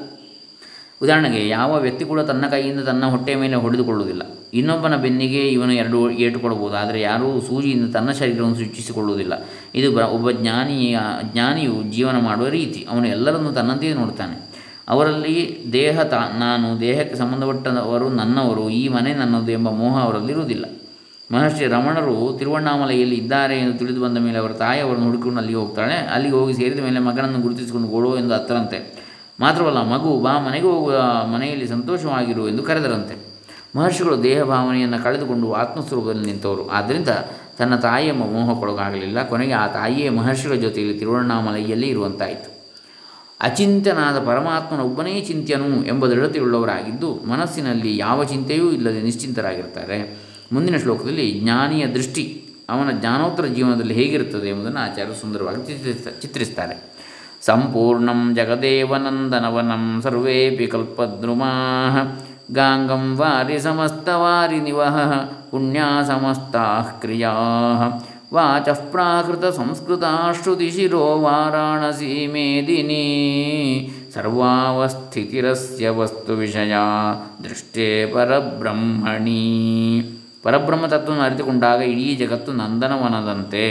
ಉದಾಹರಣೆಗೆ ಯಾವ ವ್ಯಕ್ತಿ ಕೂಡ ತನ್ನ ಕೈಯಿಂದ ತನ್ನ ಹೊಟ್ಟೆಯ ಮೇಲೆ ಹೊಡೆದುಕೊಳ್ಳುವುದಿಲ್ಲ. ಇನ್ನೊಬ್ಬನ ಬೆನ್ನಿಗೆ ಇವನು ಎರಡು ಏಟು ಕೊಡಬಹುದು, ಆದರೆ ಯಾರೂ ಸೂಜಿಯಿಂದ ತನ್ನ ಶರೀರವನ್ನು ಸೃಷ್ಟಿಸಿಕೊಳ್ಳುವುದಿಲ್ಲ. ಇದು ಬ ಒಬ್ಬ ಜ್ಞಾನಿಯ, ಜ್ಞಾನಿಯು ಜೀವನ ಮಾಡುವ ರೀತಿ, ಅವನು ಎಲ್ಲರನ್ನೂ ತನ್ನಂತೆಯೇ ನೋಡ್ತಾನೆ ಅವರಲ್ಲಿ ದೇಹ ತಾ, ನಾನು, ದೇಹಕ್ಕೆ ಸಂಬಂಧಪಟ್ಟವರು ನನ್ನವರು, ಈ ಮನೆ ನನ್ನದು ಎಂಬ ಮೋಹ ಅವರಲ್ಲಿ ಇರುವುದಿಲ್ಲ ಮಹರ್ಷಿ ರಮಣರು ತಿರುವಣ್ಣಾಮಲೆಯಲ್ಲಿ ಇದ್ದಾರೆ ಎಂದು ತಿಳಿದು ಬಂದ ಮೇಲೆ ಅವರ ತಾಯಿ ಅವರನ್ನು ಹುಡುಕಿಕೊಂಡು ಅಲ್ಲಿಗೆ ಹೋಗ್ತಾಳೆ. ಅಲ್ಲಿಗೆ ಹೋಗಿ ಸೇರಿದ ಮೇಲೆ ಮಗನನ್ನು ಗುರುತಿಸಿಕೊಂಡು ಗೋಡೋ ಎಂದು ಹತ್ತರಂತೆ. ಮಾತ್ರವಲ್ಲ, ಮಗು ಬಾ ಮನೆಗೆ ಹೋಗುವ ಮನೆಯಲ್ಲಿ ಸಂತೋಷವಾಗಿರು ಎಂದು ಕರೆದರಂತೆ. ಮಹರ್ಷಿಗಳು ದೇಹ ಭಾವನೆಯನ್ನು ಕಳೆದುಕೊಂಡು ಆತ್ಮಸ್ವರೂಪದಲ್ಲಿ ನಿಂತವರು. ಆದ್ದರಿಂದ ತನ್ನ ತಾಯಿಯ ಮೋಹಕ್ಕೊಳಗಾಗಲಿಲ್ಲ. ಕೊನೆಗೆ ಆ ತಾಯಿಯೇ ಮಹರ್ಷಿಗಳ ಜೊತೆಯಲ್ಲಿ ತಿರುವಣ್ಣಾಮಲೆಯಲ್ಲಿ ಇರುವಂತಾಯಿತು. ಅಚಿಂತ್ಯನಾದ ಪರಮಾತ್ಮನ ಒಬ್ಬನೇ ಚಿಂತ್ಯನು ಎಂಬ ದೃಢತೆಯುಳ್ಳವರಾಗಿದ್ದು ಮನಸ್ಸಿನಲ್ಲಿ ಯಾವ ಚಿಂತೆಯೂ ಇಲ್ಲದೆ ನಿಶ್ಚಿಂತರಾಗಿರ್ತಾರೆ. ಮುಂದಿನ ಶ್ಲೋಕದಲ್ಲಿ ಜ್ಞಾನಿಯ ದೃಷ್ಟಿ ಅವನ ಜ್ಞಾನೋತ್ತರ ಜೀವನದಲ್ಲಿ ಹೇಗಿರುತ್ತದೆ ಎಂಬುದನ್ನು ಆಚಾರ್ಯರು ಸುಂದರವಾಗಿ ಚಿತ್ರಿಸ್ತಾರೆ. ಸಂಪೂರ್ಣಂ ಜಗದೇವನಂದನವನಂ ಸರ್ವೇಪಿ ಕಲ್ಪದ್ರುಮಾ ಗಾಂಗಂ ವಾರಿ ಸಮಸ್ತವಾರಿ ನಿವಹ ಪುಣ್ಯಾ ಸಮಸ್ತಾ ಕ್ರಿಯಾ ವಾಚ ಪ್ರಾಕೃತ ಸಂಸ್ಕೃತ ಶ್ರುತಿಶಿರೋ ವಾರಾಣಸಿ ಮೇದಿನಿ ಸರ್ವಾವಸ್ಥಿತಿರಸ್ಯ ವಸ್ತು ವಿಷಯ ದೃಷ್ಟೇ ಪರಬ್ರಹ್ಮಣಿ ಪರಬ್ರಹ್ಮ ತತ್ವವನ್ನು ಅರಿತುಕೊಂಡಾಗ ಇಡೀ ಜಗತ್ತು ನಂದನವನದಂತೆ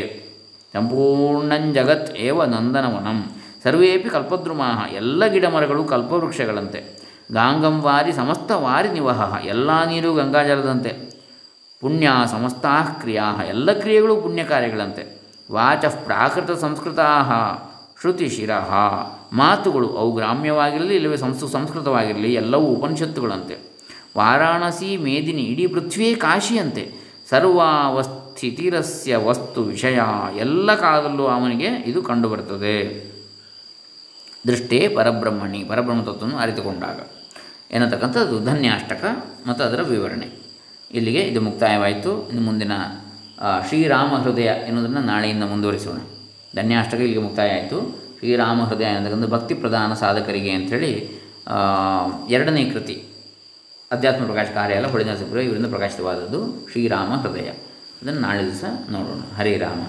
ಸಂಪೂರ್ಣಂಜಗತ್ ಏವ ನಂದನವನಂ ಸರ್ವೇಪಿ ಕಲ್ಪದ್ರುಮಾಹ. ಎಲ್ಲ ಗಿಡಮರಗಳು ಕಲ್ಪವೃಕ್ಷಗಳಂತೆ. ಗಾಂಗಂ ವಾರಿ ಸಮಸ್ತ ವಾರಿ ನಿವಹ. ಎಲ್ಲ ನೀರು ಗಂಗಾಜಲದಂತೆ. ಪುಣ್ಯ ಸಮಸ್ತಾ ಕ್ರಿಯಾ. ಎಲ್ಲ ಕ್ರಿಯೆಗಳು ಪುಣ್ಯ ಕಾರ್ಯಗಳಂತೆ ವಾಚ ಪ್ರಾಕೃತ ಸಂಸ್ಕೃತಾ. ಶ್ರುತಿ ಶಿರಹ ಮಾತುಗಳು ಅವು ಗ್ರಾಮ್ಯವಾಗಿರಲಿ, ಇಲ್ಲವೇ ಸಂಸ್ಕೃ ಸಂಸ್ಕೃತವಾಗಿರಲಿ, ಎಲ್ಲವೂ ಉಪನಿಷತ್ತುಗಳಂತೆ. ವಾರಾಣಸಿ, ಮೇದಿನಿ, ಇಡೀ ಪೃಥ್ವಿಯೇ ಕಾಶಿಯಂತೆ. ಸರ್ವಾವಸ್ಥಿತಿರಸ್ಯ ವಸ್ತು ವಿಷಯ. ಎಲ್ಲ ಕಾಲದಲ್ಲೂ ಅವನಿಗೆ ಇದು ಕಂಡುಬರುತ್ತದೆ ದೃಷ್ಟೇ ಪರಬ್ರಹ್ಮಣಿ, ಪರಬ್ರಹ್ಮ ತತ್ವವನ್ನು ಅರಿತುಕೊಂಡಾಗ. ಎನ್ನತಕ್ಕಂಥದ್ದು ಧನ್ಯಾಷ್ಟಕ ಮತ್ತು ಅದರ ವಿವರಣೆ. ಇಲ್ಲಿಗೆ ಇದು ಮುಕ್ತಾಯವಾಯಿತು. ಇನ್ನು ಮುಂದಿನ ಶ್ರೀರಾಮ ಹೃದಯ ಎನ್ನುವುದನ್ನು ನಾಳೆಯಿಂದ ಮುಂದುವರಿಸೋಣ. ಧನ್ಯಾಷ್ಟಕ ಇಲ್ಲಿಗೆ ಮುಕ್ತಾಯ ಆಯಿತು ಶ್ರೀರಾಮ ಹೃದಯ ಅನ್ನತಕ್ಕಂಥ ಭಕ್ತಿ ಪ್ರಧಾನ ಸಾಧಕರಿಗೆ ಅಂಥೇಳಿ ಎರಡನೇ ಕೃತಿ, ಅಧ್ಯಾತ್ಮ ಪ್ರಕಾಶ ಕಾರ್ಯ ಅಲ್ಲ ಹೊಳೆ ನರಸೀಪುರ ಇವರಿಂದ ಪ್ರಕಾಶಿತವಾದದ್ದು ಶ್ರೀರಾಮ ಹೃದಯ. ಅದನ್ನು ನಾಳೆ ದಿವಸ ನೋಡೋಣ. ಹರೇ ರಾಮ.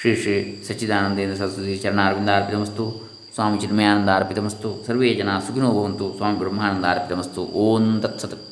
ಶ್ರೀ ಶ್ರೀ ಸಚ್ಚಿದಾನಂದೇಂದ್ರ ಸರಸ್ವತಿ ಚರಣಾರವಿಂದ ಅರ್ಪಿತಮಸ್ತು. ಸ್ವಾಮಿ ಚಿನ್ಮಯಾನಂದ ಅರ್ಪಿತಮಸ್ತು. ಸರ್ವೇ ಜನ ಸುಖಿನೋ ಭವಂತು. ಸ್ವಾಮಿ ಬ್ರಹ್ಮಾನಂದ ಅರ್ಪಿತಮಸ್ತು. ಓಂ ತತ್ಸತ್.